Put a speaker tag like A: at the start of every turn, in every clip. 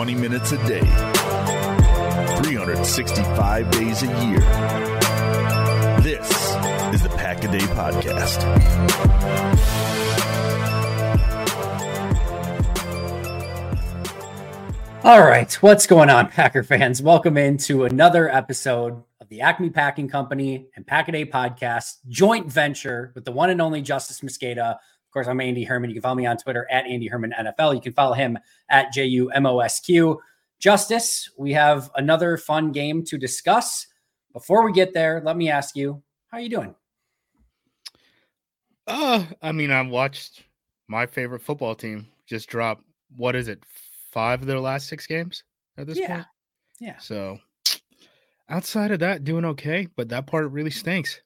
A: 20 minutes a day, 365 days a year. This is the Pack a Day Podcast.
B: All right, what's going on, Packer fans? Welcome into another episode of the Acme Packing Company and Pack a Day Podcast joint venture with the one and only Justis Mosqueda. Of course, I'm Andy Herman. You can follow me on Twitter at Andy Herman NFL. You can follow him at J U M O S Q. Justis, we have another fun game to discuss. Before we get there, let me ask you, how are you doing?
C: Uh, I mean, I've watched my favorite football team just drop what is it, five of their last six games at this
B: Yeah.
C: point.
B: Yeah.
C: So outside of that, doing okay, but that part really stinks.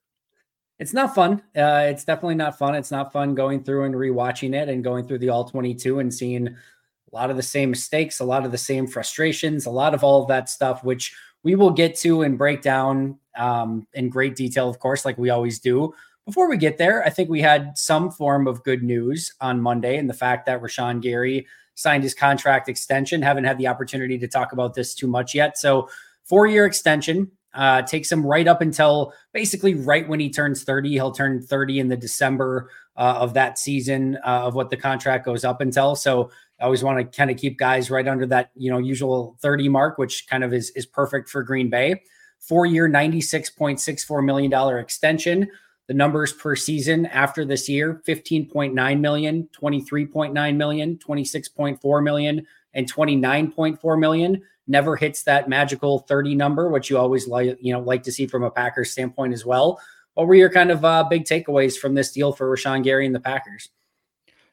B: It's not fun. Uh, it's definitely not fun. It's not fun going through and rewatching it and going through the all 22 and seeing a lot of the same mistakes, a lot of the same frustrations, a lot of all of that stuff, which we will get to and break down um, in great detail, of course, like we always do. Before we get there, I think we had some form of good news on Monday and the fact that Rashan Gary signed his contract extension. Haven't had the opportunity to talk about this too much yet. So, four year extension uh, takes him right up until basically right when he turns 30. He'll turn 30 in the December uh, of that season uh, of what the contract goes up until. So I always want to kind of keep guys right under that, you know, usual 30 mark, which kind of is, is perfect for Green Bay. Four year, $96.64 million extension. The numbers per season after this year 15.9 million, 23.9 million, 26.4 million, and 29.4 million never hits that magical 30 number, which you always like, you know, like to see from a Packers standpoint as well. What were your kind of uh, big takeaways from this deal for Rashan Gary and the Packers?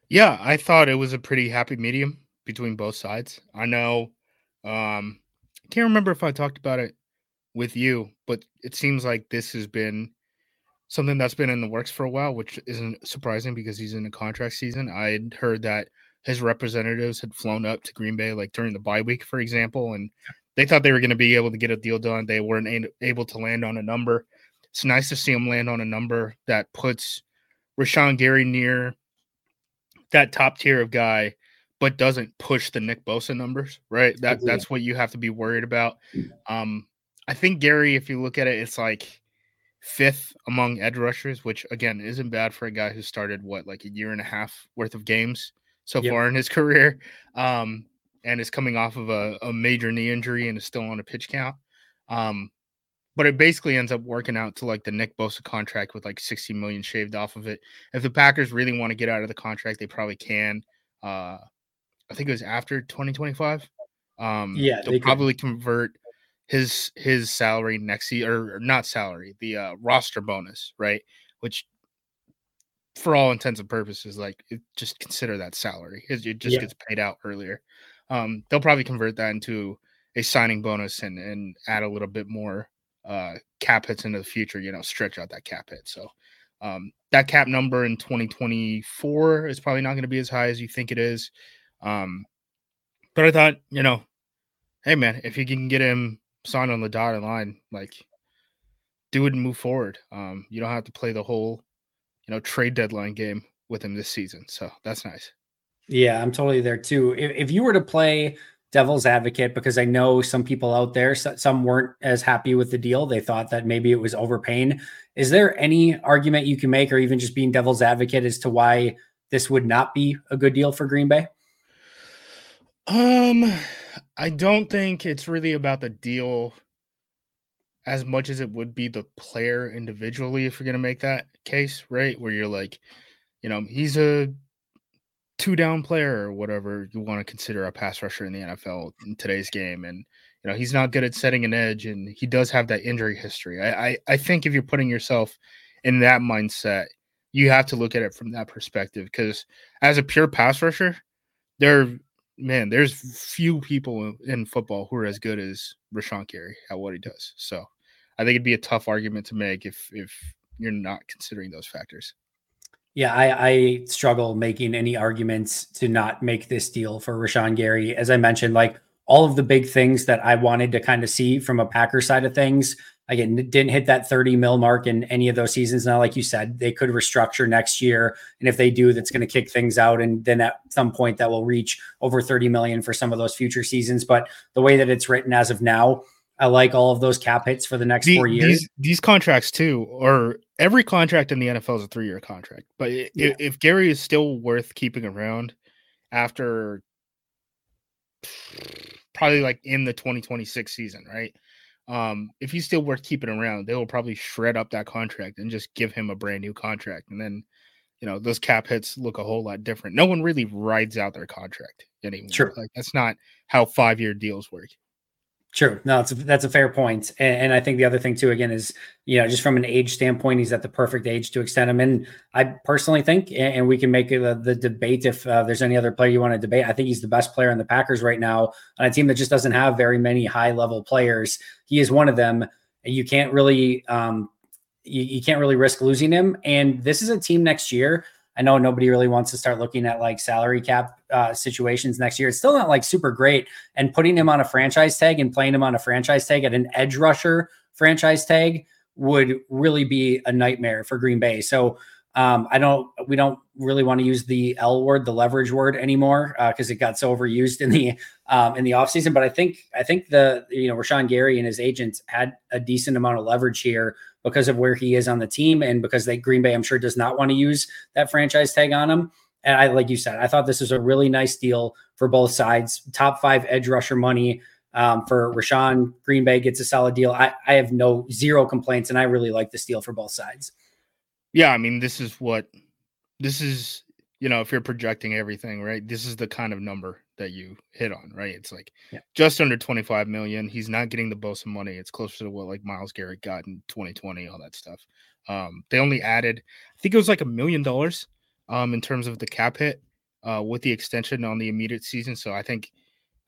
C: Yeah, I thought it was a pretty happy medium between both sides. I know um I can't remember if I talked about it with you, but it seems like this has been something that's been in the works for a while, which isn't surprising because he's in a contract season. I had heard that his representatives had flown up to Green Bay like during the bye week, for example, and they thought they were going to be able to get a deal done. They weren't able to land on a number. It's nice to see him land on a number that puts Rashan Gary near that top tier of guy, but doesn't push the Nick Bosa numbers, right? That that's what you have to be worried about. Um, I think Gary, if you look at it, it's like fifth among edge rushers, which again isn't bad for a guy who started what like a year and a half worth of games so
B: Yep.
C: far in his career, um, and is coming off of a, a major knee injury and is still on a pitch count. Um, but it basically ends up working out to like the Nick Bosa contract with like 60 million shaved off of it. If the Packers really want to get out of the contract, they probably can. Uh, I think it was after 2025. Um,
B: Yeah,
C: they'll
B: they
C: probably convert his his salary next year, or, or not salary, the uh, roster bonus, right? Which, for all intents and purposes, like it, just consider that salary. It, it just
B: Yeah.
C: gets paid out earlier. Um, they'll probably convert that into a signing bonus and and add a little bit more uh cap hits into the future, you know, stretch out that cap hit. So um that cap number in 2024 is probably not going to be as high as you think it is. Um but I thought, you know, hey man, if you can get him signed on the dotted line, like do it and move forward. Um you don't have to play the whole, you know, trade deadline game with him this season. So that's nice.
B: Yeah, I'm totally there too. If, if you were to play devil's advocate, because I know some people out there, some weren't as happy with the deal. They thought that maybe it was overpaying. Is there any argument you can make, or even just being devil's advocate, as to why this would not be a good deal for Green Bay?
C: Um, I don't think it's really about the deal as much as it would be the player individually if you're going to make that case, right? Where you're like, you know, he's a two down player or whatever you want to consider a pass rusher in the NFL in today's game. And, you know, he's not good at setting an edge and he does have that injury history. I, I, I think if you're putting yourself in that mindset, you have to look at it from that perspective because as a pure pass rusher, there man, there's few people in football who are as good as Rashan Gary at what he does. So I think it'd be a tough argument to make if if you're not considering those factors.
B: Yeah, I, I struggle making any arguments to not make this deal for Rashan Gary. As I mentioned, like all of the big things that I wanted to kind of see from a Packer side of things, again didn't hit that 30 mil mark in any of those seasons. Now, like you said, they could restructure next year, and if they do, that's going to kick things out, and then at some point that will reach over 30 million for some of those future seasons. But the way that it's written as of now, I like all of those cap hits for the next the, four years.
C: These, these, contracts too, or every contract in the NFL is a three year contract. But yeah. if Gary is still worth keeping around after probably like in the 2026 season, right? Um, if he's still worth keeping around, they will probably shred up that contract and just give him a brand new contract. And then, you know, those cap hits look a whole lot different. No one really rides out their contract anymore. Sure. Like that's not how five year deals work.
B: True. No, that's a, that's a fair point. And, and, I think the other thing too, again, is you know just from an age standpoint, he's at the perfect age to extend him. And I personally think, and we can make the, the debate if uh, there's any other player you want to debate. I think he's the best player in the Packers right now on a team that just doesn't have very many high level players. He is one of them. You can't really um, you, you can't really risk losing him. And this is a team next year I know nobody really wants to start looking at like salary cap uh, situations next year. It's still not like super great. And putting him on a franchise tag and playing him on a franchise tag at an edge rusher franchise tag would really be a nightmare for Green Bay. So um, I don't, we don't really want to use the L word, the leverage word anymore, because uh, it got so overused in the um, in the offseason. But I think, I think the you know Rashan Gary and his agents had a decent amount of leverage here because of where he is on the team and because they Green Bay, I'm sure, does not want to use that franchise tag on him. And I, like you said, I thought this was a really nice deal for both sides. Top five edge rusher money um, for Rashan. Green Bay gets a solid deal. I, I have no zero complaints, and I really like this deal for both sides.
C: Yeah, I mean, this is what this is. You know, if you're projecting everything, right? This is the kind of number that you hit on, right? It's like yeah. just under 25 million. He's not getting the Bosa money. It's closer to what like Myles Garrett got in 2020, all that stuff. Um, they only added, I think it was like a million dollars um, in terms of the cap hit uh, with the extension on the immediate season. So I think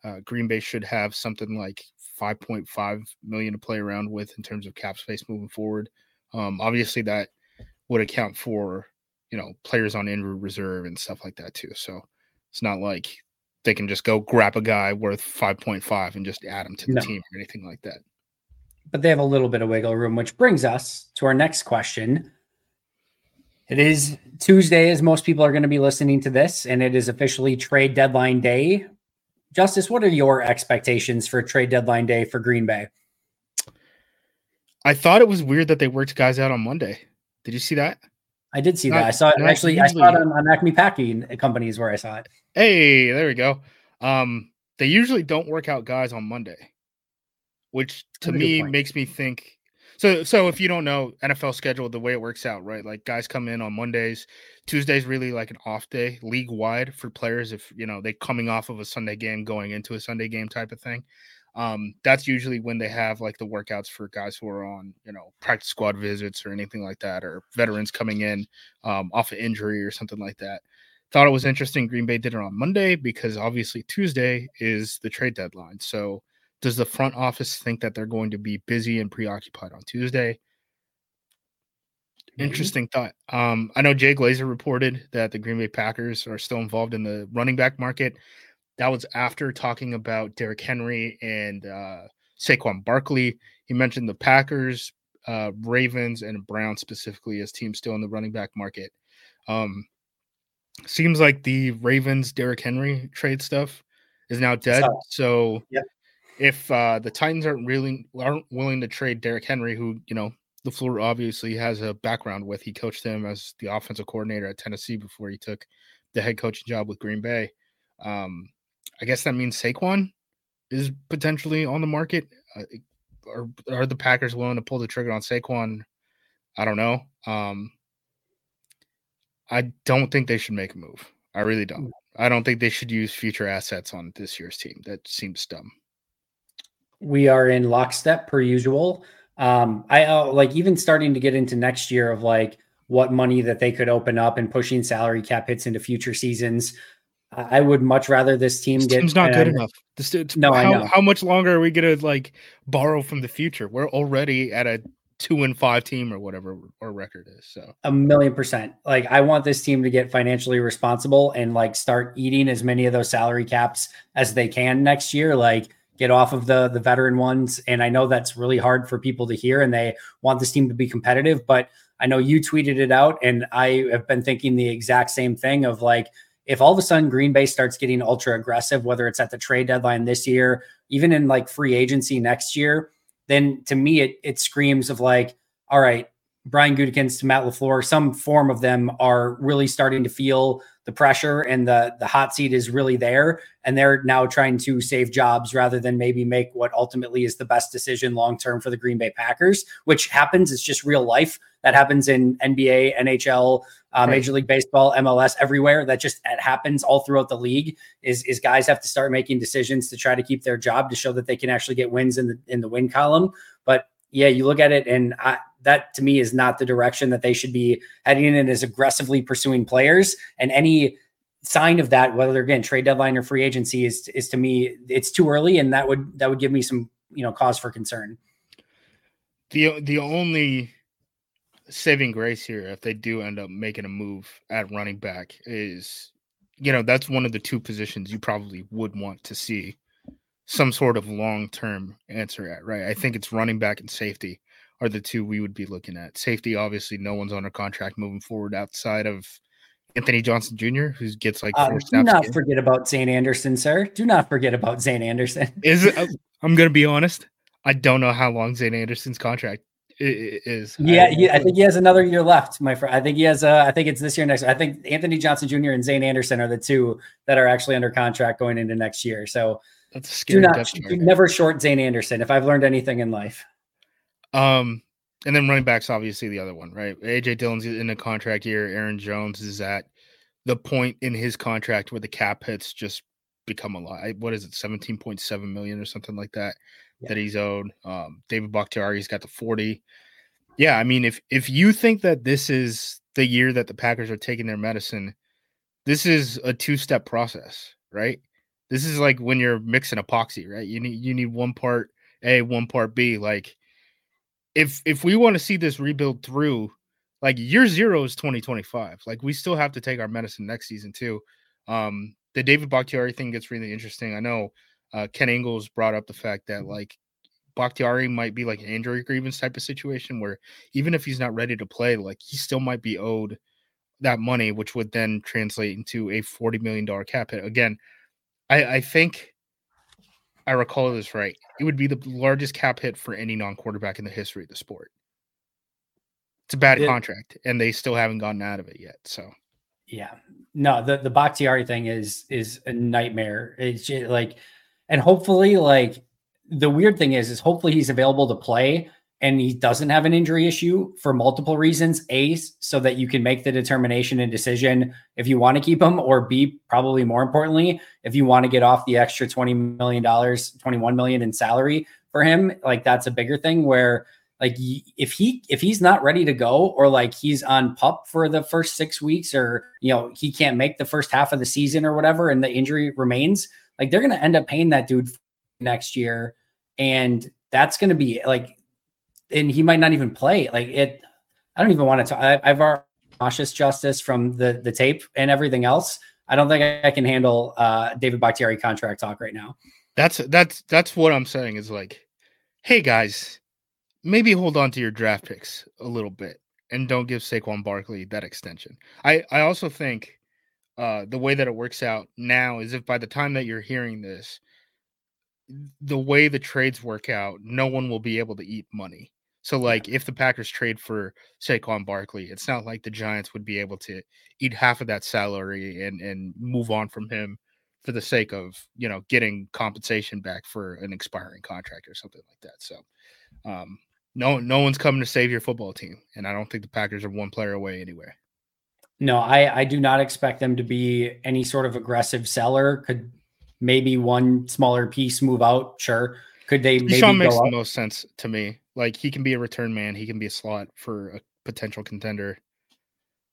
C: uh, Green Bay should have something like 5.5 million to play around with in terms of cap space moving forward. Um, obviously, that would account for you know players on injury reserve and stuff like that too. So it's not like they can just go grab a guy worth 5.5 and just add him to the no. team or anything like that.
B: But they have a little bit of wiggle room, which brings us to our next question. It is Tuesday, as most people are going to be listening to this, and it is officially trade deadline day. Justis, what are your expectations for trade deadline day for Green Bay?
C: I thought it was weird that they worked guys out on Monday. Did you see that?
B: I did see not, that. I saw it actually. I saw it on, on Acme Packing Companies where I saw it.
C: Hey, there we go. Um, they usually don't work out guys on Monday, which to me makes me think. So, so if you don't know NFL schedule, the way it works out, right? Like guys come in on Mondays, Tuesdays really like an off day league wide for players. If you know they coming off of a Sunday game, going into a Sunday game type of thing. Um, that's usually when they have like the workouts for guys who are on, you know, practice squad visits or anything like that, or veterans coming in um, off of injury or something like that. Thought it was interesting. Green Bay did it on Monday because obviously Tuesday is the trade deadline. So, does the front office think that they're going to be busy and preoccupied on Tuesday? Maybe. Interesting thought. Um, I know Jay Glazer reported that the Green Bay Packers are still involved in the running back market. That was after talking about Derrick Henry and uh, Saquon Barkley. He mentioned the Packers, uh, Ravens, and Browns specifically as teams still in the running back market. Um, seems like the Ravens Derrick Henry trade stuff is now dead. So yep. if uh, the Titans aren't really aren't willing to trade Derrick Henry, who you know LaFleur obviously has a background with, he coached him as the offensive coordinator at Tennessee before he took the head coaching job with Green Bay. Um, I guess that means Saquon is potentially on the market. Uh, are are the Packers willing to pull the trigger on Saquon? I don't know. Um, I don't think they should make a move. I really don't. Mm. I don't think they should use future assets on this year's team. That seems dumb.
B: We are in lockstep per usual. Um, I uh, like even starting to get into next year of like what money that they could open up and pushing salary cap hits into future seasons. I would much rather this team
C: this
B: get.
C: Team's not good enough. This,
B: no,
C: how,
B: I know.
C: How much longer are we gonna like borrow from the future? We're already at a two and five team or whatever our record is. So
B: a million percent. Like I want this team to get financially responsible and like start eating as many of those salary caps as they can next year. Like get off of the the veteran ones. And I know that's really hard for people to hear, and they want this team to be competitive. But I know you tweeted it out, and I have been thinking the exact same thing of like if all of a sudden Green Bay starts getting ultra aggressive, whether it's at the trade deadline this year, even in like free agency next year, then to me it it screams of like, all right, Brian Gutekunst, to Matt LaFleur, some form of them are really starting to feel the pressure and the the hot seat is really there, and they're now trying to save jobs rather than maybe make what ultimately is the best decision long term for the Green Bay Packers, which happens. It's just real life that happens in NBA, NHL, uh. Major League Baseball, MLS, everywhere. That just it happens all throughout the league. Is is guys have to start making decisions to try to keep their job to show that they can actually get wins in the in the win column. But yeah, you look at it and I, that to me is not the direction that they should be heading in as aggressively pursuing players. And any sign of that, whether they're again trade deadline or free agency, is is to me it's too early, and that would that would give me some you know cause for concern.
C: The the only saving grace here, if they do end up making a move at running back, is you know that's one of the two positions you probably would want to see some sort of long term answer at, right? I think it's running back and safety are the two we would be looking at. Safety, obviously, no one's under contract moving forward outside of Anthony Johnson Jr., who gets like
B: uh, four uh, snaps. Do not forget about Zayne Anderson, sir. Do not forget about Zayne Anderson.
C: Is it? I'm going to be honest. I don't know how long Zayne Anderson's contract is.
B: Yeah, I, he, I think he has another year left, my friend. I think he has. Uh, I think it's this year, next. I think Anthony Johnson Jr. and Zayne Anderson are the two that are actually under contract going into next year. So
C: that's
B: do not never short Zayne Anderson. If I've learned anything in life.
C: Um, and then running backs, obviously the other one, right? AJ Dillon's in a contract year. Aaron Jones is at the point in his contract where the cap hits just become a lot. What is it, seventeen point seven million or something like that yeah. that he's owed? Um, David Bakhtiari's got the forty. Yeah, I mean, if if you think that this is the year that the Packers are taking their medicine, this is a two step process, right? This is like when you're mixing epoxy, right? You need you need one part A, one part B. Like if if we want to see this rebuild through, like year zero is 2025. Like we still have to take our medicine next season too. Um, the David Bakhtiari thing gets really interesting. I know uh, Ken Ingalls brought up the fact that like Bakhtiari might be like an injury grievance type of situation where even if he's not ready to play, like he still might be owed that money, which would then translate into a $40 million cap hit. Again, I, I think I recall this right, it would be the largest cap hit for any non-quarterback in the history of the sport. It's a bad it, contract, and they still haven't gotten out of it yet. So,
B: yeah, no, the the Bakhtiari thing is is a nightmare. It's just like, and hopefully, like the weird thing is, is hopefully he's available to play and he doesn't have an injury issue for multiple reasons. A, so that you can make the determination and decision if you want to keep him, or B, probably more importantly, if you want to get off the extra $20 million, 21 million in salary for him. Like that's a bigger thing where like if he if he's not ready to go or like he's on pup for the first six weeks or you know he can't make the first half of the season or whatever and the injury remains like they're to end up paying that dude next year and that's to be like and he might not even play. Like it, I don't even want to talk. I, I've already nauseous Justis from the the tape and everything else. I don't think I can handle uh, David Bakhtiari contract talk right now.
C: That's that's that's what I'm saying is like, hey guys, maybe hold on to your draft picks a little bit and don't give Saquon Barkley that extension. I I also think uh, the way that it works out now is if by the time that you're hearing this, the way the trades work out, no one will be able to eat money. So, like, if the Packers trade for Saquon Barkley, it's not like the Giants would be able to eat half of that salary and and move on from him for the sake of you know getting compensation back for an expiring contract or something like that. So, um, no, no one's coming to save your football team, and I don't think the Packers are one player away anywhere.
B: No, I I do not expect them to be any sort of aggressive seller. Could maybe one smaller piece move out? Sure. Could they?
C: Deshaun makes the most sense to me. Like he can be a return man. He can be a slot for a potential contender.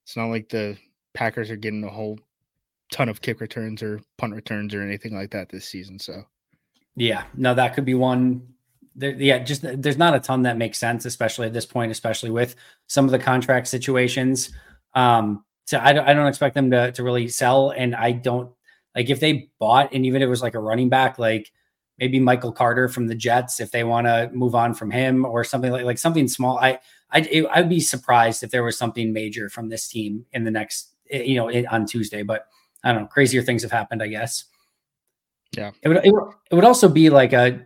C: It's not like the Packers are getting a whole ton of kick returns or punt returns or anything like that this season. So,
B: yeah, no, that could be one. There, yeah, just there's not a ton that makes sense, especially at this point, especially with some of the contract situations. Um, so I don't, I don't expect them to to really sell, and I don't like if they bought and even if it was like a running back, like maybe Michael Carter from the Jets if they want to move on from him or something like like something small. I I I'd be surprised if there was something major from this team in the next eh, you know on Tuesday, but I don't know. Crazier things have happened, I guess.
C: Yeah,
B: it would it would, it would also be like a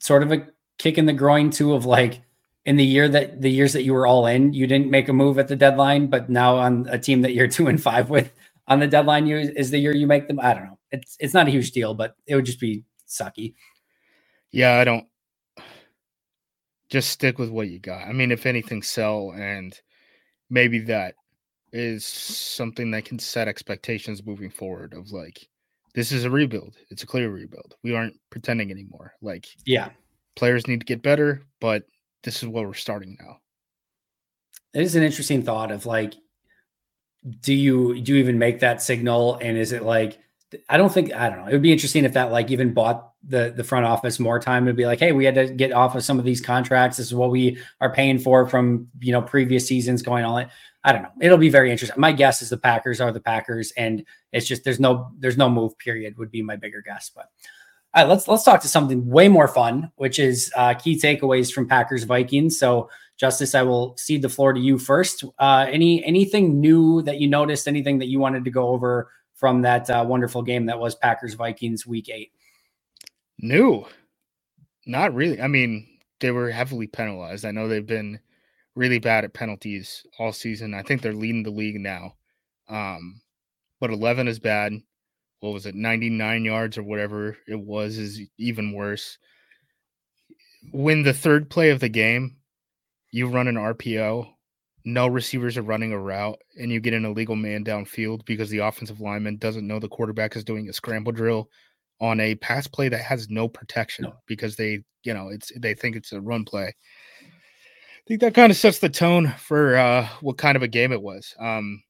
B: sort of a kick in the groin too of like in the year that the years that you were all in, you didn't make a move at the deadline, but now on a team that you're two and five with on the deadline, you is the year you make them. I don't know. It's it's not a huge deal, but it would just be sucky.
C: Yeah, I don't. Just stick with what you got. I mean, if anything, sell and maybe that is something that can set expectations moving forward. Of like, this is a rebuild. It's a clear rebuild. We aren't pretending anymore. Like,
B: yeah,
C: players need to get better, but this is where we're starting now.
B: It is an interesting thought of like, do you do you even make that signal? And is it like I don't think I don't know. It would be interesting if that like even bought the the front office more time to be like, hey, we had to get off of some of these contracts. This is what we are paying for from you know previous seasons going on. I don't know. It'll be very interesting. My guess is the Packers are the Packers, and it's just there's no there's no move. Period would be my bigger guess. But all right, let's let's talk to something way more fun, which is uh, key takeaways from Packers Vikings. So, Justis, I will cede the floor to you first. Uh, any anything new that you noticed? Anything that you wanted to go over from that uh, wonderful game that was Packers Vikings Week Eight?
C: New, not really. I mean, they were heavily penalized. I know they've been really bad at penalties all season. I think they're leading the league now. Um, but 11 is bad what was it 99 yards or whatever it was is even worse when the third play of the game you run an rpo no receivers are running a route and you get an illegal man downfield because the offensive lineman doesn't know the quarterback is doing a scramble drill on a pass play that has no protection no. because they you know it's they think it's a run play i think that kind of sets the tone for uh what kind of a game it was um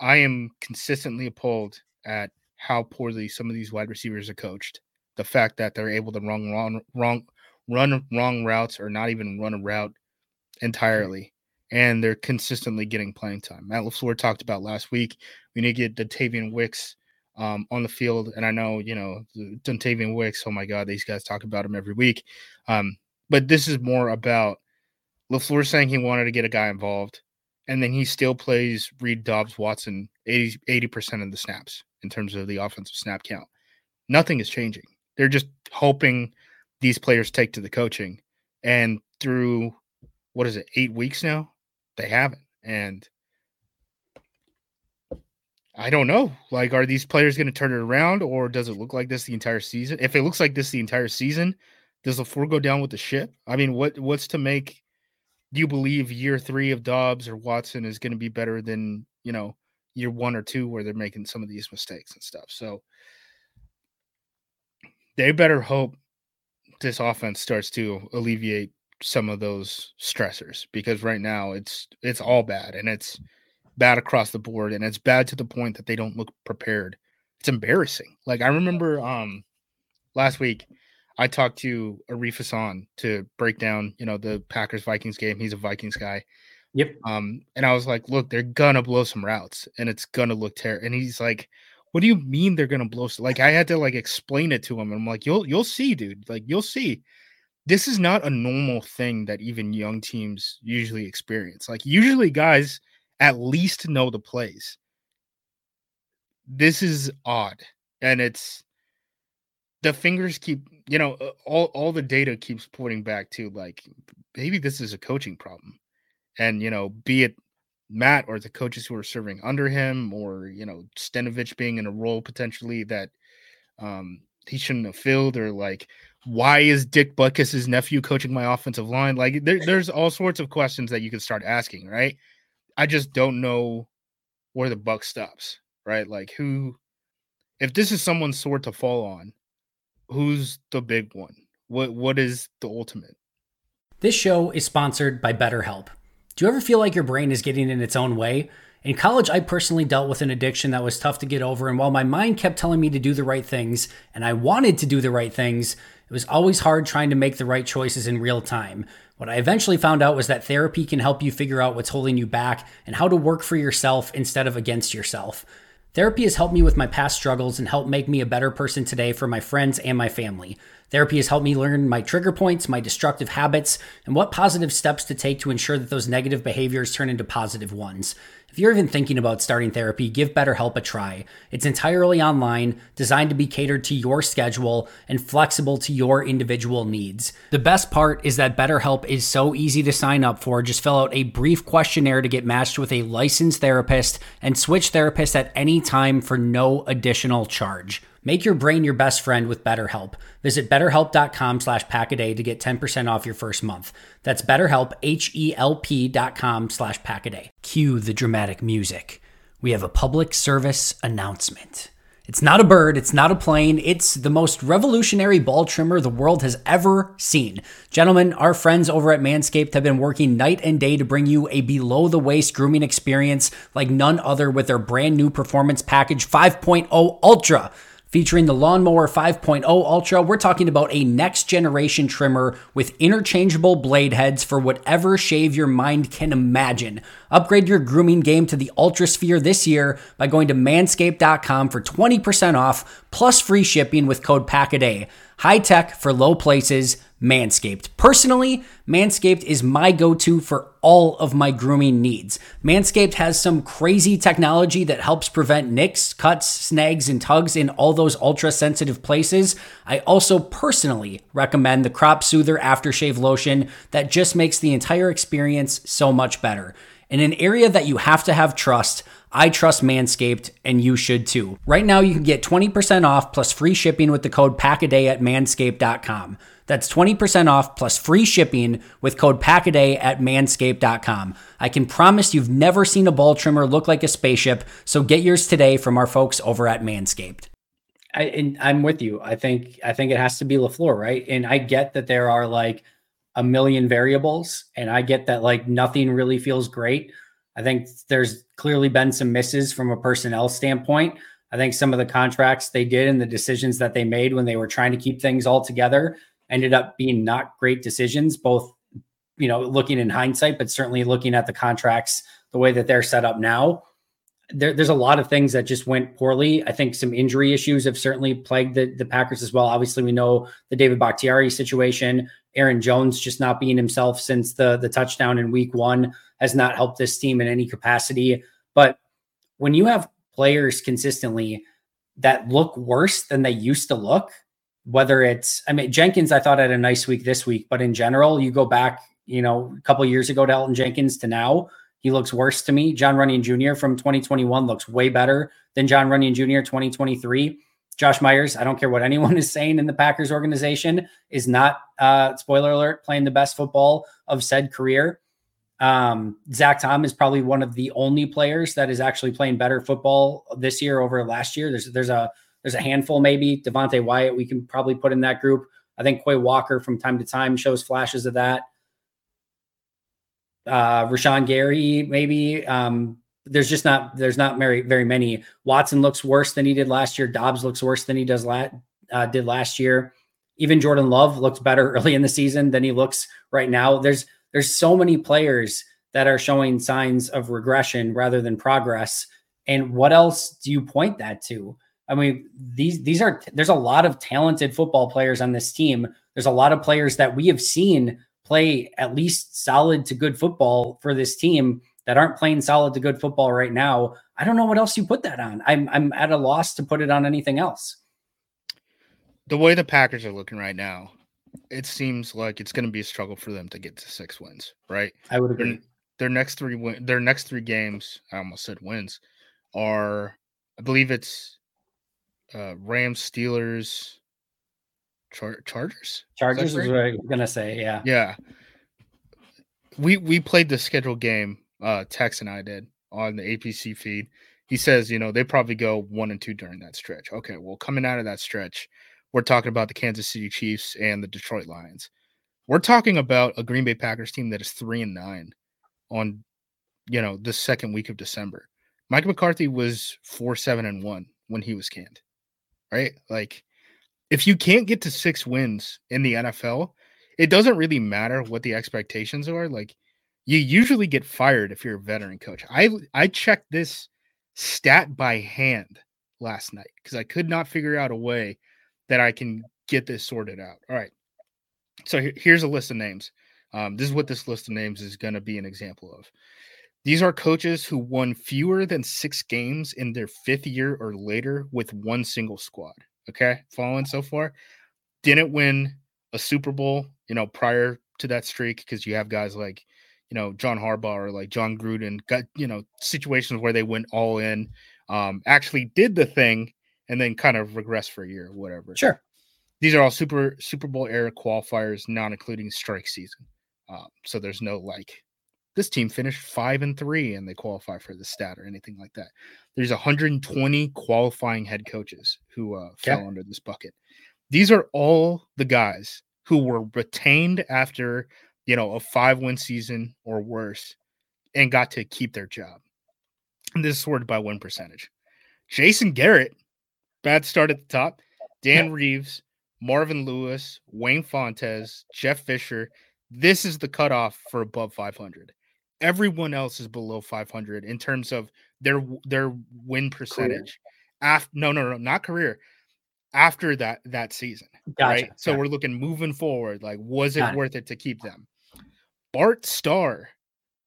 C: i am consistently appalled at how poorly some of these wide receivers are coached. The fact that they're able to run wrong, wrong, run wrong routes or not even run a route entirely, and they're consistently getting playing time. Matt LaFleur talked about last week. We need to get Dontayvion Wicks um, on the field, and I know you know Dontayvion Wicks. Oh my God, these guys talk about him every week. Um, but this is more about LaFleur saying he wanted to get a guy involved, and then he still plays Reed Doubs Watson 80 percent of the snaps in terms of the offensive snap count. Nothing is changing. They're just hoping these players take to the coaching. And through what is it, eight weeks now? They haven't. And I don't know. Like, are these players going to turn it around or does it look like this the entire season? If it looks like this the entire season, does LaFleur go down with the ship? I mean, what what's to make do you believe year three of Doubs or Watson is going to be better than, you know, year one or two where they're making some of these mistakes and stuff. So they better hope this offense starts to alleviate some of those stressors because right now it's it's all bad and it's bad across the board and it's bad to the point that they don't look prepared. It's embarrassing. Like I remember um last week I talked to Arif Hassan to break down, you know, the Packers Vikings game. He's a Vikings guy.
B: Yep.
C: Um, and I was like, look, they're gonna blow some routes and it's gonna look terrible. And he's like, What do you mean they're gonna blow? Some? Like I had to like explain it to him. And I'm like, You'll you'll see, dude. Like you'll see. This is not a normal thing that even young teams usually experience. Like usually guys at least know the plays. This is odd. And it's the fingers keep, you know, all all the data keeps pointing back to like maybe this is a coaching problem and you know, be it Matt or the coaches who are serving under him, or you know, Stenavich being in a role potentially that um, he shouldn't have filled, or like, why is Dick Butkus's nephew coaching my offensive line? Like, there, there's all sorts of questions that you can start asking, right? I just don't know where the buck stops, right? Like, who, if this is someone's sword to fall on, who's the big one? What what is the ultimate?
B: This show is sponsored by BetterHelp. Do you ever feel like your brain is getting in its own way? In college, I personally dealt with an addiction that was tough to get over, and while my mind kept telling me to do the right things, and I wanted to do the right things, it was always hard trying to make the right choices in real time. What I eventually found out was that therapy can help you figure out what's holding you back and how to work for yourself instead of against yourself. Therapy has helped me with my past struggles and helped make me a better person today for my friends and my family. Therapy has helped me learn my trigger points, my destructive habits, and what positive steps to take to ensure that those negative behaviors turn into positive ones. If you're even thinking about starting therapy, give BetterHelp a try. It's entirely online, designed to be catered to your schedule, and flexible to your individual needs. The best part is that BetterHelp is so easy to sign up for. Just fill out a brief questionnaire to get matched with a licensed therapist and switch therapists at any time for no additional charge. Make your brain your best friend with BetterHelp. Visit betterhelp.com slash packaday to get 10% off your first month. That's betterhelp, H-E-L-P dot com slash packaday. Cue the dramatic music. We have a public service announcement. It's not a bird, it's not a plane, it's the most revolutionary ball trimmer the world has ever seen. Gentlemen, our friends over at Manscaped have been working night and day to bring you a below the waist grooming experience like none other with their brand new Performance Package 5.0 Ultra. Featuring the Lawnmower 5.0 Ultra, we're talking about a next generation trimmer with interchangeable blade heads for whatever shave your mind can imagine. Upgrade your grooming game to the Ultra Sphere this year by going to manscaped.com for 20% off plus free shipping with code PACKADAY. High tech for low places, Manscaped. Personally, Manscaped is my go to for all of my grooming needs. Manscaped has some crazy technology that helps prevent nicks, cuts, snags, and tugs in all those ultra sensitive places. I also personally recommend the Crop Soother Aftershave Lotion that just makes the entire experience so much better. In an area that you have to have trust, I trust Manscaped, and you should too. Right now, you can get 20% off plus free shipping with the code PACKADAY at manscaped.com. That's 20% off plus free shipping with code PACKADAY at manscaped.com. I can promise you've never seen a ball trimmer look like a spaceship, so get yours today from our folks over at Manscaped. I, and I'm with you. I think I think it has to be LaFleur, right? And I get that there are like a million variables, and I get that like nothing really feels great. I think there's clearly been some misses from a personnel standpoint. I think some of the contracts they did and the decisions that they made when they were trying to keep things all together ended up being not great decisions, both, you know, looking in hindsight, but certainly looking at the contracts the way that they're set up now. There, there's a lot of things that just went poorly. I think some injury issues have certainly plagued the, the Packers as well. Obviously, we know the David Bakhtiari situation. Aaron Jones just not being himself since the the touchdown in week one has not helped this team in any capacity. But when you have players consistently that look worse than they used to look, whether it's I mean Jenkins, I thought had a nice week this week, but in general, you go back, you know, a couple years ago to Elgton Jenkins to now, he looks worse to me. Jon Runyan Jr. from 2021 looks way better than Jon Runyan Jr. 2023. Josh Myers, I don't care what anyone is saying in the Packers organization, is not uh, spoiler alert playing the best football of said career. Um, Zach Tom is probably one of the only players that is actually playing better football this year over last year. There's there's a there's a handful, maybe Devonte Wyatt. We can probably put in that group. I think Quay Walker from time to time shows flashes of that. Uh, Rashan Gary, maybe. Um, there's just not there's not very very many. Watson looks worse than he did last year. Doubs looks worse than he does la- uh, did last year. Even Jordan Love looks better early in the season than he looks right now. There's there's so many players that are showing signs of regression rather than progress. And what else do you point that to? I mean, these these are there's a lot of talented football players on this team. There's a lot of players that we have seen play at least solid to good football for this team that aren't playing solid to good football right now. I don't know what else you put that on. I'm I'm at a loss to put it on anything else.
C: The way the Packers are looking right now, it seems like it's going to be a struggle for them to get to six wins, right?
B: I would agree.
C: Their, their next three win, their next three games, I almost said wins, are I believe it's uh, Rams, Steelers, Char- Chargers.
B: Chargers is, what I was gonna say. Yeah.
C: Yeah. We we played the scheduled game. Uh, Tex and I did on the APC feed. He says, you know, they probably go one and two during that stretch. Okay, well, coming out of that stretch, we're talking about the Kansas City Chiefs and the Detroit Lions. We're talking about a Green Bay Packers team that is three and nine on, you know, the second week of December. Mike McCarthy was four seven and one when he was canned right? Like, if you can't get to six wins in the NFL, it doesn't really matter what the expectations are. Like, you usually get fired if you're a veteran coach. I I checked this stat by hand last night because I could not figure out a way that I can get this sorted out. All right. So here's a list of names. Um, this is what this list of names is going to be an example of. These are coaches who won fewer than six games in their fifth year or later with one single squad. Okay. Following so far. Didn't win a Super Bowl, you know, prior to that streak because you have guys like, you know, John Harbaugh or like Jon Gruden got, you know, situations where they went all in, um, actually did the thing and then kind of regressed for a year or whatever.
B: Sure.
C: These are all super Super Bowl era qualifiers, not including strike season. Um, so there's no like this team finished five and three and they qualify for the stat or anything like that. There's 120 qualifying head coaches who uh, okay. fell under this bucket. These are all the guys who were retained after you know a five win season or worse and got to keep their job. And this is sorted by win percentage. Jason Garrett, bad start at the top. Dan Reeves, Marvin Lewis, Wayne Fontes, Jeff Fisher. This is the cutoff for above 500. Everyone else is below 500 in terms of their their win percentage. After no, no, no, not career. After that that season, gotcha. right? So we're looking moving forward. Like, was it Got worth it to keep them? Bart Starr,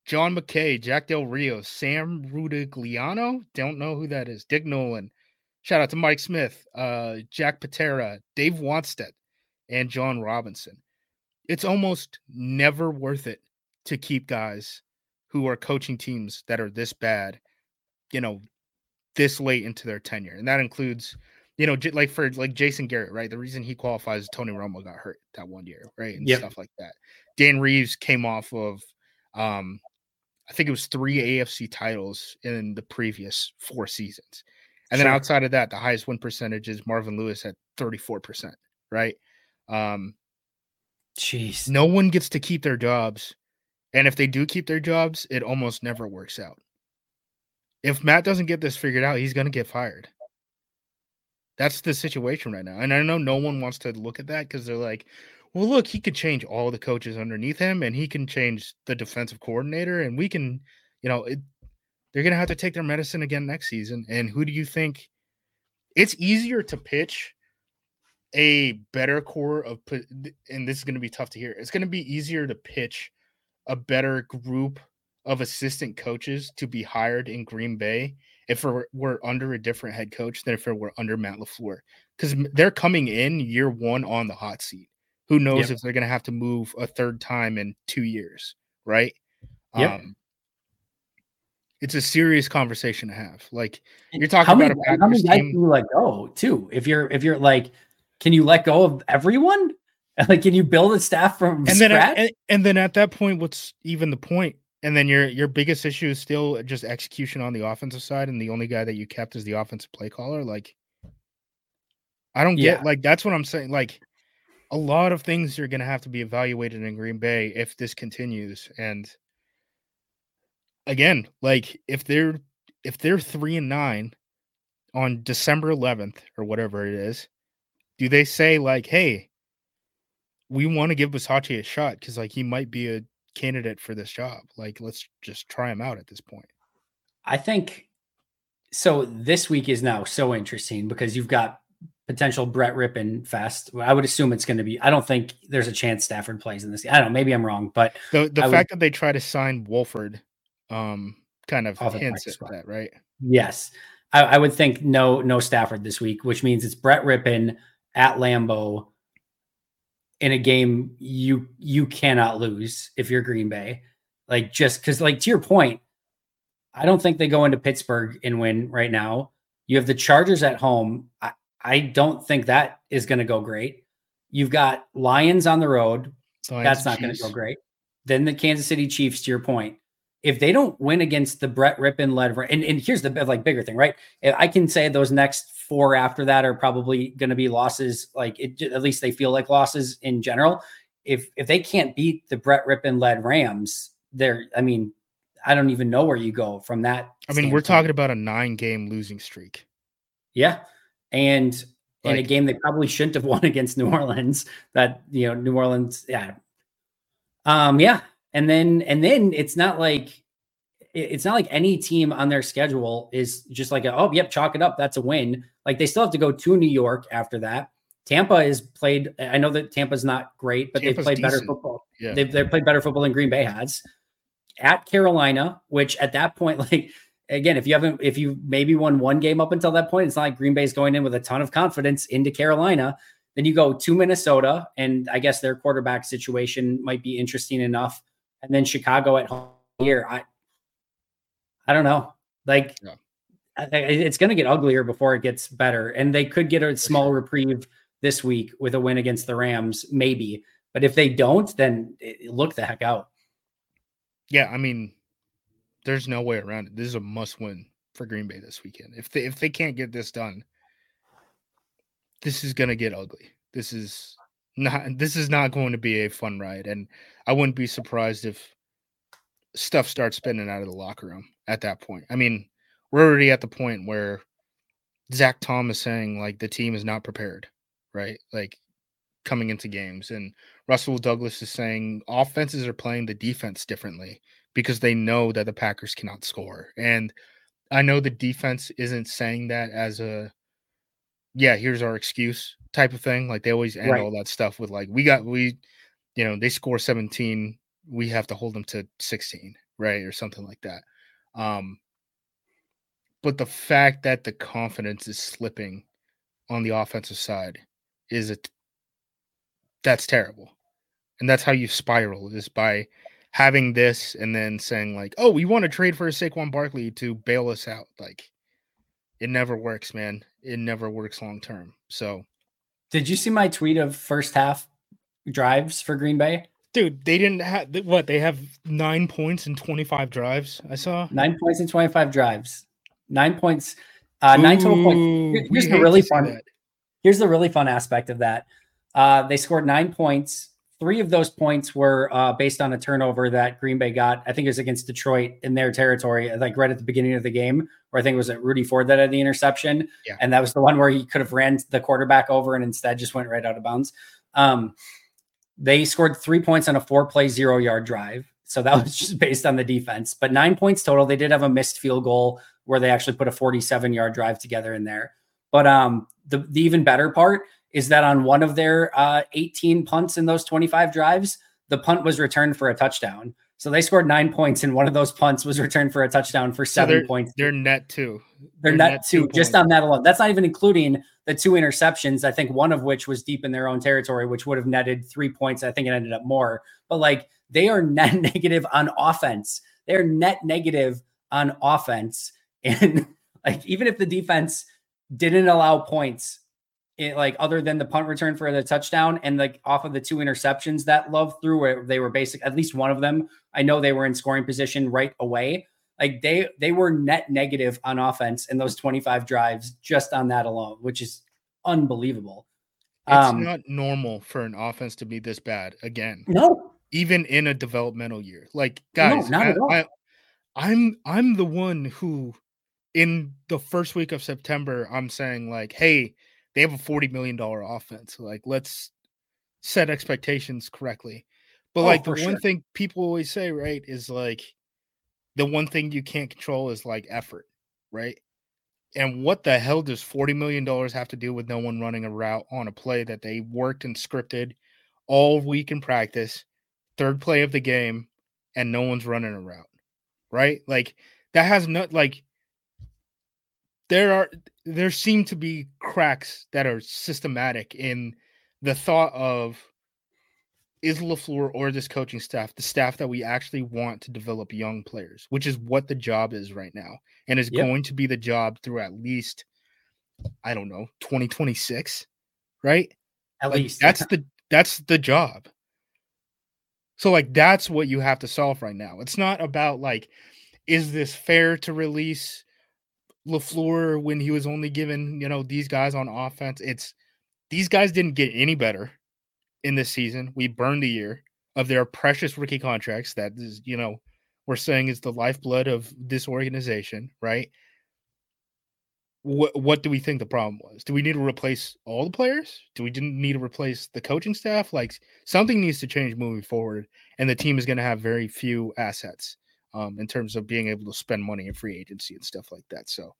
C: John McKay, Jack Del Rio, Sam Rutigliano. Don't know who that is. Dick Nolan. Shout out to Mike Smith, uh, Jack Patera, Dave Wannstedt, and John Robinson. It's almost never worth it to keep guys who are coaching teams that are this bad, you know, this late into their tenure. And that includes, you know, like for like Jason Garrett, right? The reason he qualifies Tony Romo got hurt that one year, right? And yep. stuff like that. Dan Reeves came off of um I think it was three AFC titles in the previous four seasons. And sure. then outside of that, the highest win percentage is Marvin Lewis at 34%, right? Um
B: Jeez.
C: No one gets to keep their jobs. And if they do keep their jobs, it almost never works out. If Matt doesn't get this figured out, he's going to get fired. That's the situation right now. And I know no one wants to look at that because they're like, well, look, he could change all the coaches underneath him and he can change the defensive coordinator and we can, you know, it, they're going to have to take their medicine again next season. And who do you think? It's easier to pitch a better core of, and this is going to be tough to hear. It's going to be easier to pitch a better group of assistant coaches to be hired in Green Bay if we're, we're under a different head coach than if we're under Matt LaFleur because they're coming in year one on the hot seat. Who knows yep. if they're going to have to move a third time in two years, right?
B: Yeah. Um,
C: it's a serious conversation to have. Like you're talking how
B: about
C: many,
B: a how many guys can you let go too? If you're if you're like, can you let go of everyone? Like, can you build a staff from
C: and
B: scratch?
C: then and, and then at that point, what's even the point? And then your your biggest issue is still just execution on the offensive side, and the only guy that you kept is the offensive play caller. Like, I don't get yeah. like that's what I'm saying. Like, a lot of things are going to have to be evaluated in Green Bay if this continues. And again, like if they're if they're three and nine on December 11th or whatever it is, do they say like, "Hey, we want to give Bisaccia a shot because like he might be a candidate for this job. Like, let's just try him out at this point."
B: I think so. This week is now so interesting because you've got potential Brett Rypien fest. I would assume it's going to be. I don't think there's a chance Stafford plays in this. I don't know. Maybe I'm wrong, but
C: the the I fact would, that they try to sign Wolford, um, kind of hints at that, right?
B: Yes, I, I, would think no no Stafford this week, which means it's Brett Rypien at Lambeau in a game you you cannot lose if you're Green Bay. Like just because, like to your point, I don't think they go into Pittsburgh and win right now. You have the Chargers at home. I, I don't think that is going to go great. You've got Lions on the road. Lions That's not going to go great. Then the Kansas City Chiefs, to your point, if they don't win against the Brett Rypien led, and, and here's the like bigger thing, right? I can say those next four after that are probably going to be losses. Like it, at least they feel like losses in general. If if they can't beat the Brett Rypien led Rams, they're. I mean, I don't even know where you go from that.
C: I mean, standpoint. we're talking about a nine game losing streak.
B: Yeah, and like, in a game they probably shouldn't have won against New Orleans. That you know, New Orleans, yeah, um, yeah, and then and then it's not like it's not like any team on their schedule is just like, a, oh, yep, chalk it up. That's a win. Like they still have to go to New York after that. Tampa is played. I know that Tampa's not great, but Tampa's they've played decent. better football. Yeah. They've, they've played better football than Green Bay has. At Carolina, which at that point, like again, if you haven't, if you maybe won one game up until that point, it's not like Green Bay's going in with a ton of confidence into Carolina. Then you go to Minnesota, and I guess their quarterback situation might be interesting enough. And then Chicago at home here. I, I don't know. Like, yeah. I, it's going to get uglier before it gets better, and they could get a small reprieve this week with a win against the Rams, maybe. But if they don't, then look the heck out.
C: Yeah, I mean, there's no way around it. This is a must win for Green Bay this weekend. If they if they can't get this done, this is gonna get ugly. This is not this is not going to be a fun ride. And I wouldn't be surprised if stuff starts spinning out of the locker room at that point. I mean, we're already at the point where Zach Tom is saying like the team is not prepared right? Like coming into games. And Rasul Douglas is saying offenses are playing the defense differently because they know that the Packers cannot score. And I know the defense isn't saying that as a yeah, here's our excuse type of thing. Like they always end right. all that stuff with like we got we you know, they score 17, we have to hold them to 16, right? Or something like that. Um but the fact that the confidence is slipping on the offensive side is it that's terrible. And that's how you spiral is by having this and then saying like, "Oh, we want to trade for a Saquon Barkley to bail us out." Like it never works, man. It never works long term. So,
B: did you see my tweet of first half drives for Green Bay?
C: Dude, they didn't have what? They have 9 points and 25 drives. I saw.
B: 9 points and 25 drives. 9 points uh, nine total points. Here's the really fun. Here's the really fun aspect of that. Uh, they scored nine points. Three of those points were uh, based on a turnover that Green Bay got. I think it was against Detroit in their territory, like right at the beginning of the game, or I think it was at Rudy Ford that had the interception. Yeah. And that was the one where he could have ran the quarterback over and instead just went right out of bounds. Um, they scored three points on a four play, zero yard drive. So that was just based on the defense, but nine points total. They did have a missed field goal where they actually put a 47 yard drive together in there. But um, the, the even better part is that on one of their uh, 18 punts in those 25 drives, the punt was returned for a touchdown. So they scored nine points, and one of those punts was returned for a touchdown for seven
C: so
B: points.
C: They're net two.
B: They're, they're net, net, two, two just on that alone. That's not even including the two interceptions. I think one of which was deep in their own territory, which would have netted three points. I think it ended up more. But like they are net negative on offense. They're net negative on offense. And like even if the defense didn't allow points it, like other than the punt return for the touchdown and like off of the two interceptions that Love threw where they were basic at least one of them I know they were in scoring position right away. Like they they were net negative on offense in those 25 drives just on that alone which is unbelievable.
C: It's um, not normal for an offense to be this bad again
B: no.
C: even in a developmental year. Like guys no, I, I, I'm I'm the one who in the first week of September, I'm saying like, hey, they have a forty million dollar offense. Like, let's set expectations correctly. But oh, like the sure. one thing people always say, right, is like the one thing you can't control is like effort, right? And what the hell does forty million dollars have to do with no one running a route on a play that they worked and scripted all week in practice, third play of the game, and no one's running a route, right? Like that has not like there are there seem to be cracks that are systematic in the thought of is LaFleur or this coaching staff the staff that we actually want to develop young players, which is what the job is right now, and is yep. going to be the job through at least I don't know 2026, right?
B: At
C: like,
B: least
C: that's the that's the job. So like that's what you have to solve right now. It's not about like is this fair to release LaFleur when he was only given, you know, these guys on offense. It's these guys didn't get any better in this season. We burned the year of their precious rookie contracts that is, you know, we're saying is the lifeblood of this organization, right? What what do we think the problem was? Do we need to replace all the players? Do we need to replace the coaching staff? Like something needs to change moving forward, and the team is going to have very few assets um, in terms of being able to spend money in free agency and stuff like that. So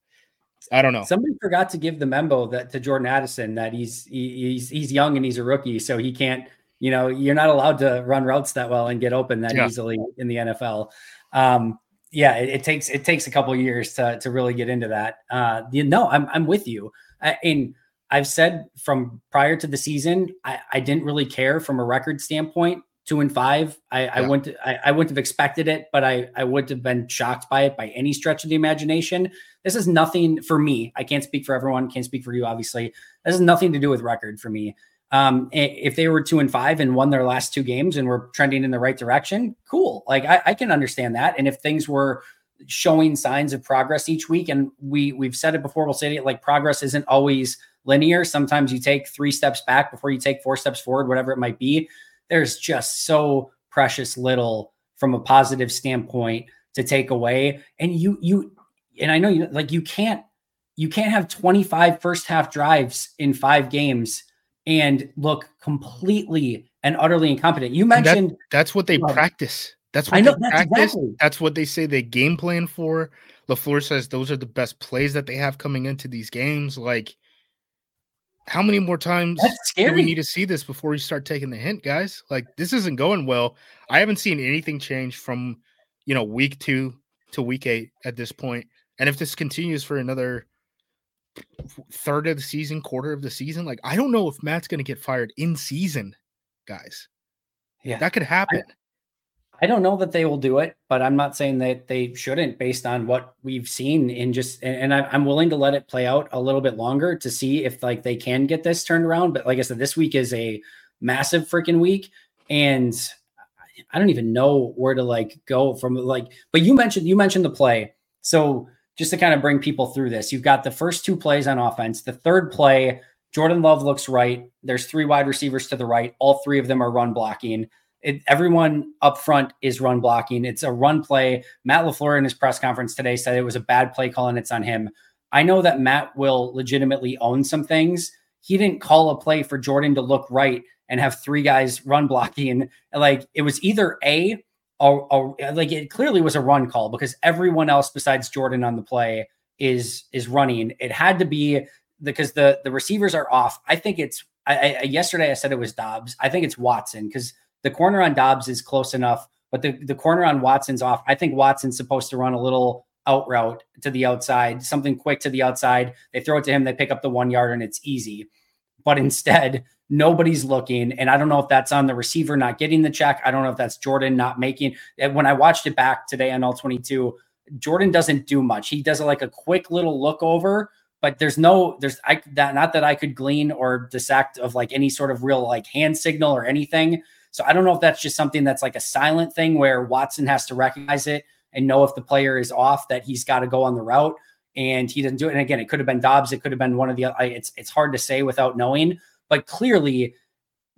C: I don't know.
B: Somebody forgot to give the memo that to Jordan Addison that he's he's he's young and he's a rookie, so he can't. You know, you're not allowed to run routes that well and get open that yeah. easily in the NFL. Um, yeah, it, it, takes it takes a couple years to to really get into that. Uh, you no, know, I'm I'm with you. I, and I've said from prior to the season, I, I didn't really care from a record standpoint. Two and five, I, yeah. I wouldn't I, I wouldn't have expected it, but I I wouldn't have been shocked by it by any stretch of the imagination. This is nothing for me. I can't speak for everyone. Can't speak for you, obviously. This is nothing to do with record for me. Um, if they were two and five and won their last two games and were trending in the right direction, cool. Like I, I can understand that. And if things were showing signs of progress each week, and we we've said it before, we'll say it like progress isn't always linear. Sometimes you take three steps back before you take four steps forward, whatever it might be. There's just so precious little from a positive standpoint to take away. And you you and I know you like you can't you can't have 25 first half drives in five games and look completely and utterly incompetent. You mentioned
C: that, that's what they practice. That's what I know, they that's practice. Exactly. That's what they say they game plan for. LaFleur says those are the best plays that they have coming into these games. Like, how many more times do we need to see this before we start taking the hint, guys? Like, this isn't going well. I haven't seen anything change from, you know, week two to week eight at this point. And if this continues for another third of the season, quarter of the season. Like, I don't know if Matt's going to get fired in season, guys. Yeah, that could happen.
B: I, I, don't know that they will do it, but I'm not saying that they shouldn't based on what we've seen in just, and, and I'm willing to let it play out a little bit longer to see if like they can get this turned around. But like I said, this week is a massive freaking week. And I don't even know where to like go from like, but you mentioned, you mentioned the play. So just to kind of bring people through this, you've got the first two plays on offense. The third play, Jordan Love looks right. There's three wide receivers to the right. All three of them are run blocking. It, everyone up front is run blocking. It's a run play. Matt LaFleur in his press conference today said it was a bad play call and it's on him. I know that Matt will legitimately own some things. He didn't call a play for Jordan to look right and have three guys run blocking. Like it was either A, a, a, like it clearly was a run call because everyone else besides Jordan on the play is is running. It had to be because the the receivers are off. I think it's I, I, yesterday I said it was Doubs. I think it's Watson because the corner on Doubs is close enough, but the the corner on Watson's off. I think Watson's supposed to run a little out route to the outside, something quick to the outside. They throw it to him, they pick up the one yard, and it's easy. But instead, Nobody's looking. And I don't know if that's on the receiver not getting the check. I don't know if that's Jordan not making. When I watched it back today on all 22, Jordan doesn't do much. He does like a quick little look over, but there's no, there's I that not that I could glean or dissect of like any sort of real like hand signal or anything. So I don't know if that's just something that's like a silent thing where Watson has to recognize it and know if the player is off that he's got to go on the route and he didn't do it. And again, it could have been Doubs, it could have been one of the. Uh, it's it's hard to say without knowing but clearly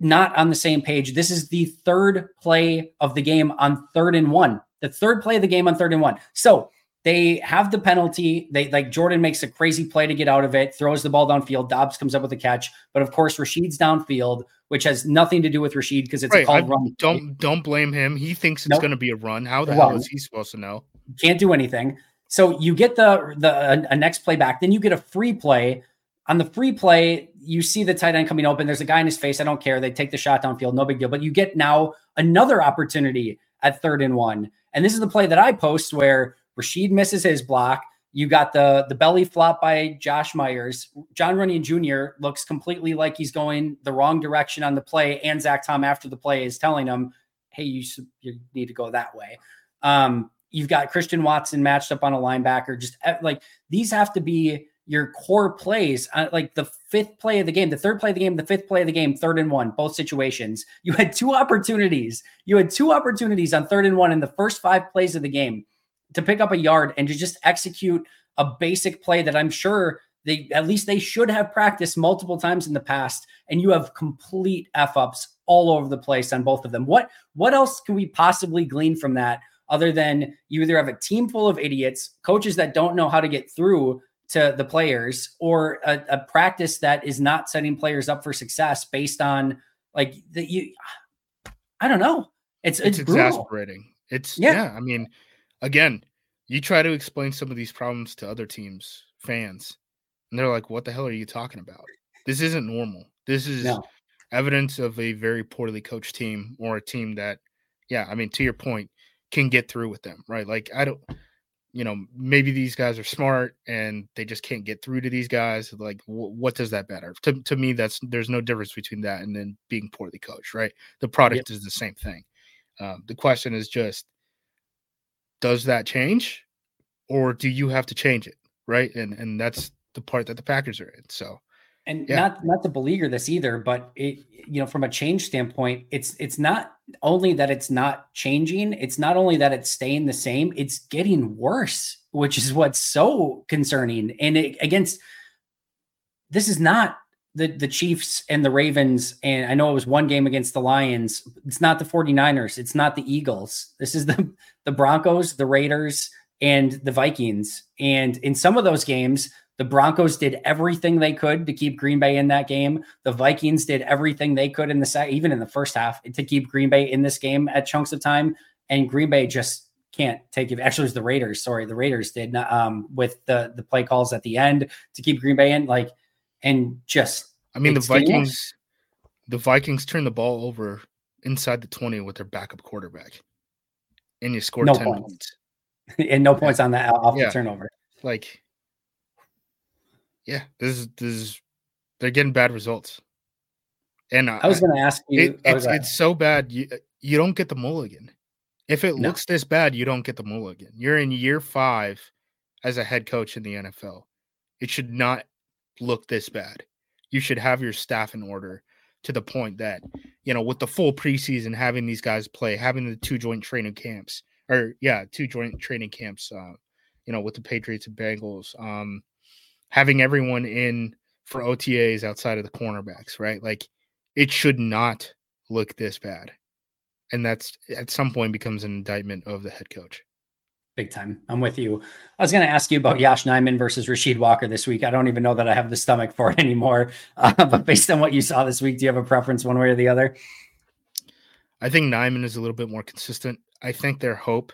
B: not on the same page. This is the third play of the game on third and one. The third play of the game on third and one. So they have the penalty. They like Jordan makes a crazy play to get out of it, throws the ball downfield. Doubs comes up with a catch, but of course Rasheed's downfield, which has nothing to do with Rasheed because it's right. a called I run.
C: Don't don't blame him. He thinks it's nope. going to be a run. How the well, hell is he supposed to know?
B: Can't do anything. So you get the the a, a next play back, then you get a free play. On the free play, you see the tight end coming open. There's a guy in his face. I don't care. They take the shot downfield. No big deal. But you get now another opportunity at third and one. And this is the play that I post where Rasheed misses his block. You got the the belly flop by Josh Myers. Jon Runyan Jr. looks completely like he's going the wrong direction on the play, and Zach Tom after the play is telling him, "Hey, you you need to go that way." Um, you've got Christian Watson matched up on a linebacker. Just eh, like these have to be your core plays, uh, like the fifth play of the game, the third play of the game, the fifth play of the game, third and one, both situations. You had two opportunities. You had two opportunities on third and one in the first five plays of the game to pick up a yard and to just execute a basic play that I'm sure they at least they should have practiced multiple times in the past. And you have complete f ups all over the place on both of them. What what else can we possibly glean from that? Other than you either have a team full of idiots, coaches that don't know how to get through to the players or a, a, practice that is not setting players up for success based on like the you I don't know. It's
C: it's, it's exasperating. It's yeah. yeah. I mean, again, you try to explain some of these problems to other teams, fans, and they're like, "What the hell are you talking about? This isn't normal. This is no. evidence of a very poorly coached team or a team that, yeah, I mean, to your point, can get through with them, right? Like, I don't, you know, maybe these guys are smart and they just can't get through to these guys. Like, w- what does that matter? To, to me, that's there's no difference between that and then being poorly coached, right? The product yep. is the same thing. Um, the question is just, does that change, or do you have to change it, right? And and that's the part that the Packers are in. So,
B: and yeah. not not to beleaguer this either, but it you know from a change standpoint, it's it's not only that it's not changing, it's not only that it's staying the same, it's getting worse, which is what's so concerning. And it, against this is not the the Chiefs and the Ravens and I know it was one game against the Lions. It's not the 49ers, it's not the Eagles. This is the the Broncos, the Raiders and the Vikings. And in some of those games, the Broncos did everything they could to keep Green Bay in that game. The Vikings did everything they could in the second, even in the first half, to keep Green Bay in this game at chunks of time. And Green Bay just can't take it. Actually, it was the Raiders. Sorry, the Raiders did um, with the the play calls at the end to keep Green Bay in. Like, and just
C: I mean, the Vikings, the Vikings turned the ball over inside the twenty with their backup quarterback, and you scored
B: no
C: ten
B: points. points. and no points on that off yeah. the turnover.
C: Like yeah, this is this is they're getting bad results. And
B: I was going to ask you,
C: it, oh, it's it's so bad you you don't get the mulligan. If it no. looks this bad, you don't get the mulligan. You're in year five as a head coach in the NFL. It should not look this bad. You should have your staff in order to the point that you know with the full preseason having these guys play, having the two joint training camps, or yeah, two joint training camps. Uh, you know, with the Patriots and Bengals. Um, having everyone in for OTAs outside of the cornerbacks, right? Like it should not look this bad. And that's at some point becomes an indictment of the head coach.
B: Big time. I'm with you. I was going to ask you about Yosh Nijman versus Rasheed Walker this week. I don't even know that I have the stomach for it anymore. Uh, but based on what you saw this week, do you have a preference one way or the other?
C: I think Nijman is a little bit more consistent. I think their hope,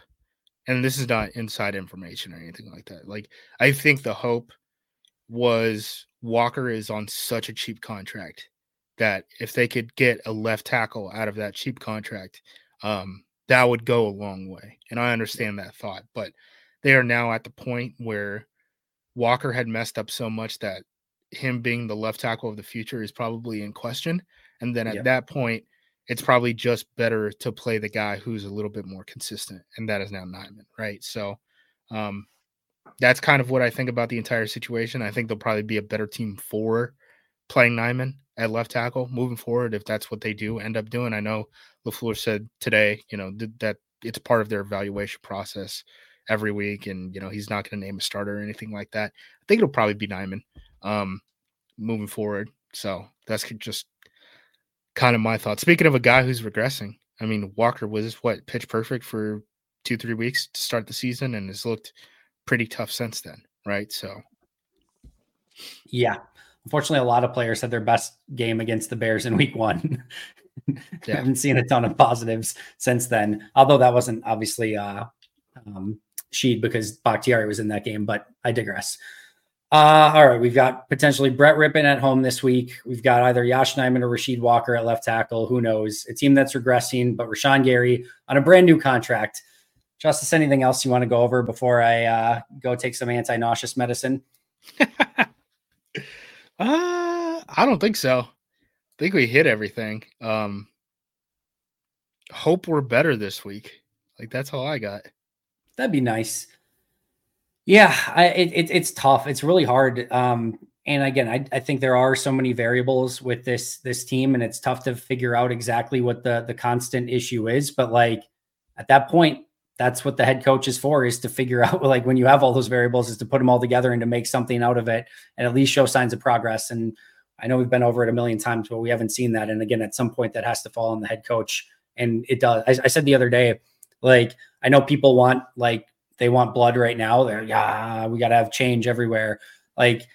C: and this is not inside information or anything like that. Like, I think the hope was Walker is on such a cheap contract that if they could get a left tackle out of that cheap contract, um, that would go a long way. And I understand that thought, but they are now at the point where Walker had messed up so much that him being the left tackle of the future is probably in question. And then at yeah. that point, it's probably just better to play the guy who's a little bit more consistent, and that is now Nijman, right? So, um, that's kind of what I think about the entire situation. I think they'll probably be a better team for playing Nijman at left tackle moving forward if that's what they do end up doing. I know LaFleur said today, you know, th- that it's part of their evaluation process every week, and you know he's not going to name a starter or anything like that. I think it'll probably be Nijman um, moving forward. So that's just kind of my thought. Speaking of a guy who's regressing, I mean Walker was what pitch perfect for two three weeks to start the season and has looked pretty tough since then, right? So,
B: yeah, unfortunately, a lot of players had their best game against the Bears in Week One. yeah. haven't seen a ton of positives since then. Although that wasn't obviously uh, um, Sheed because Bakhtiari was in that game, but I digress. Uh, all right, we've got potentially Brett Rypien at home this week. We've got either Yosh Nijman or Rasheed Walker at left tackle. Who knows? A team that's regressing, but Rashan Gary on a brand new contract. Justis, anything else you want to go over before I uh, go take some anti-nauseous medicine?
C: uh, I don't think so. I think we hit everything. Um, hope we're better this week. Like that's all I got.
B: That'd be nice. Yeah, I, it, it, it's tough. It's really hard. Um, and again, I, I think there are so many variables with this this team, and it's tough to figure out exactly what the the constant issue is. But like at that point, that's what the head coach is for is to figure out like when you have all those variables is to put them all together and to make something out of it and at least show signs of progress. And i know we've been over it a million times but we haven't seen that. And again at some point that has to fall on the head coach. And it does. I, I said the other day like i know people want like they want blood right now. They're yeah we got to have change everywhere. Like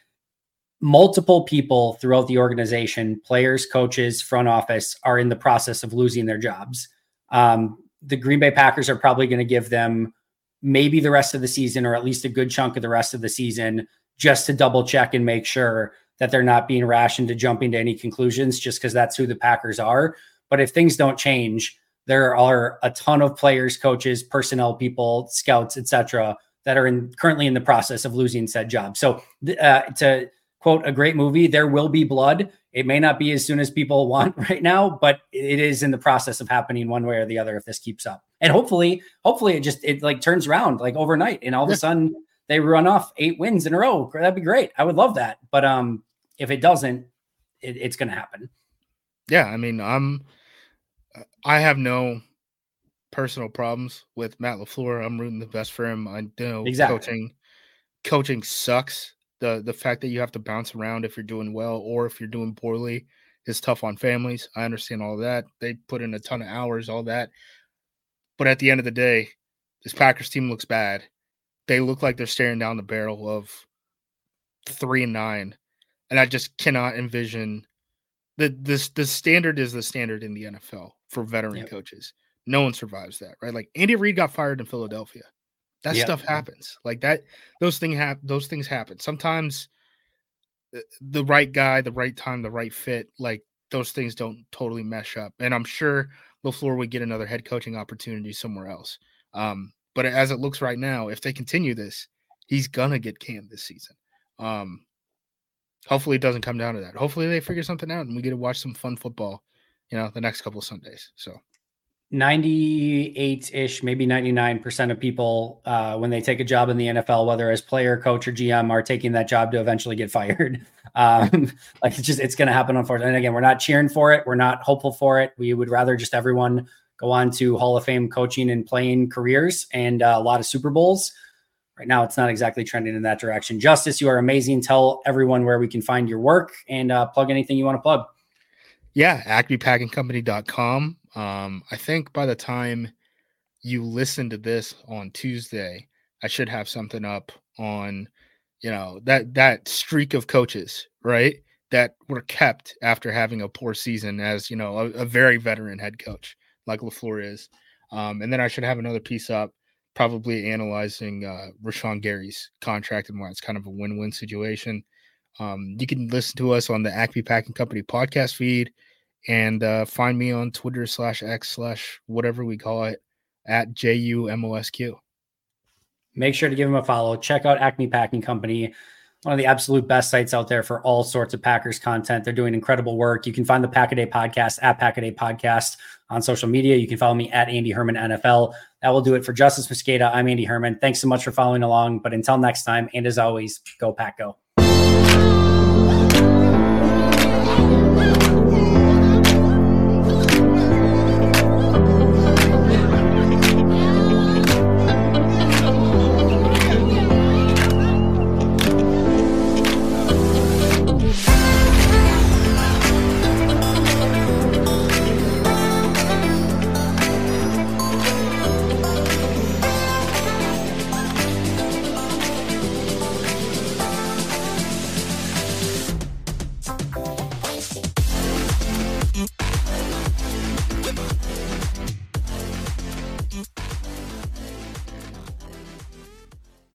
B: multiple people throughout the organization players coaches front office are in the process of losing their jobs. Um, the Green Bay Packers are probably going to give them maybe the rest of the season, or at least a good chunk of the rest of the season, just to double check and make sure that they're not being rash into jumping to any conclusions just because that's who the Packers are. But if things don't change, there are a ton of players, coaches, personnel people, scouts, etc., that are in currently in the process of losing said job. So uh, to quote a great movie, there will be blood. It may not be as soon as people want right now, but it is in the process of happening one way or the other if this keeps up. And hopefully, hopefully it just it like turns around like overnight and all of a sudden they run off eight wins in a row. That'd be great. I would love that. But um if it doesn't, it, it's going to happen.
C: Yeah, I mean, I'm I have no personal problems with Matt LaFleur. I'm rooting the best for him. I know exactly. coaching coaching sucks. The the fact that you have to bounce around if you're doing well or if you're doing poorly is tough on families. I understand all that. They put in a ton of hours, all that. But at the end of the day, this Packers team looks bad. They look like they're staring down the barrel of three and nine. And I just cannot envision the this the standard is the standard in the NFL for veteran yep. coaches. No one survives that, right? Like Andy Reid got fired in Philadelphia. That yep. stuff happens. Like that, those things have those things happen. Sometimes the, the right guy, the right time, the right fit, like those things don't totally mesh up. And I'm sure LaFleur would get another head coaching opportunity somewhere else. Um, but as it looks right now, if they continue this, he's gonna get canned this season. Um, hopefully it doesn't come down to that. Hopefully they figure something out and we get to watch some fun football, you know, the next couple of Sundays. So
B: 98 ish, maybe 99% of people, uh, when they take a job in the NFL, whether as player, coach, or GM, are taking that job to eventually get fired. Um, like it's just, it's going to happen, unfortunately. And again, we're not cheering for it. We're not hopeful for it. We would rather just everyone go on to Hall of Fame coaching and playing careers and uh, a lot of Super Bowls. Right now, it's not exactly trending in that direction. Justis, you are amazing. Tell everyone where we can find your work and uh, plug anything you want to plug.
C: Yeah, acmepackingcompany.com. Um, I think by the time you listen to this on Tuesday, I should have something up on, you know, that that streak of coaches, right? That were kept after having a poor season as, you know, a, a very veteran head coach like LaFleur is. Um, and then I should have another piece up probably analyzing uh, Rashan Gary's contract and why it's kind of a win-win situation. Um, you can listen to us on the Acme Packing Company podcast feed and uh, find me on Twitter slash X slash whatever we call it at JUMOSQ.
B: Make sure to give him a follow. Check out Acme Packing Company one of the absolute best sites out there for all sorts of Packers content. They're doing incredible work. You can find the Pack a Day podcast at Pack a Day Podcast on social media. You can follow me at Andy Herman NFL. That will do it for Justis Mosqueda. I'm Andy Herman. Thanks so much for following along. But until next time, and as always, go Pack Go.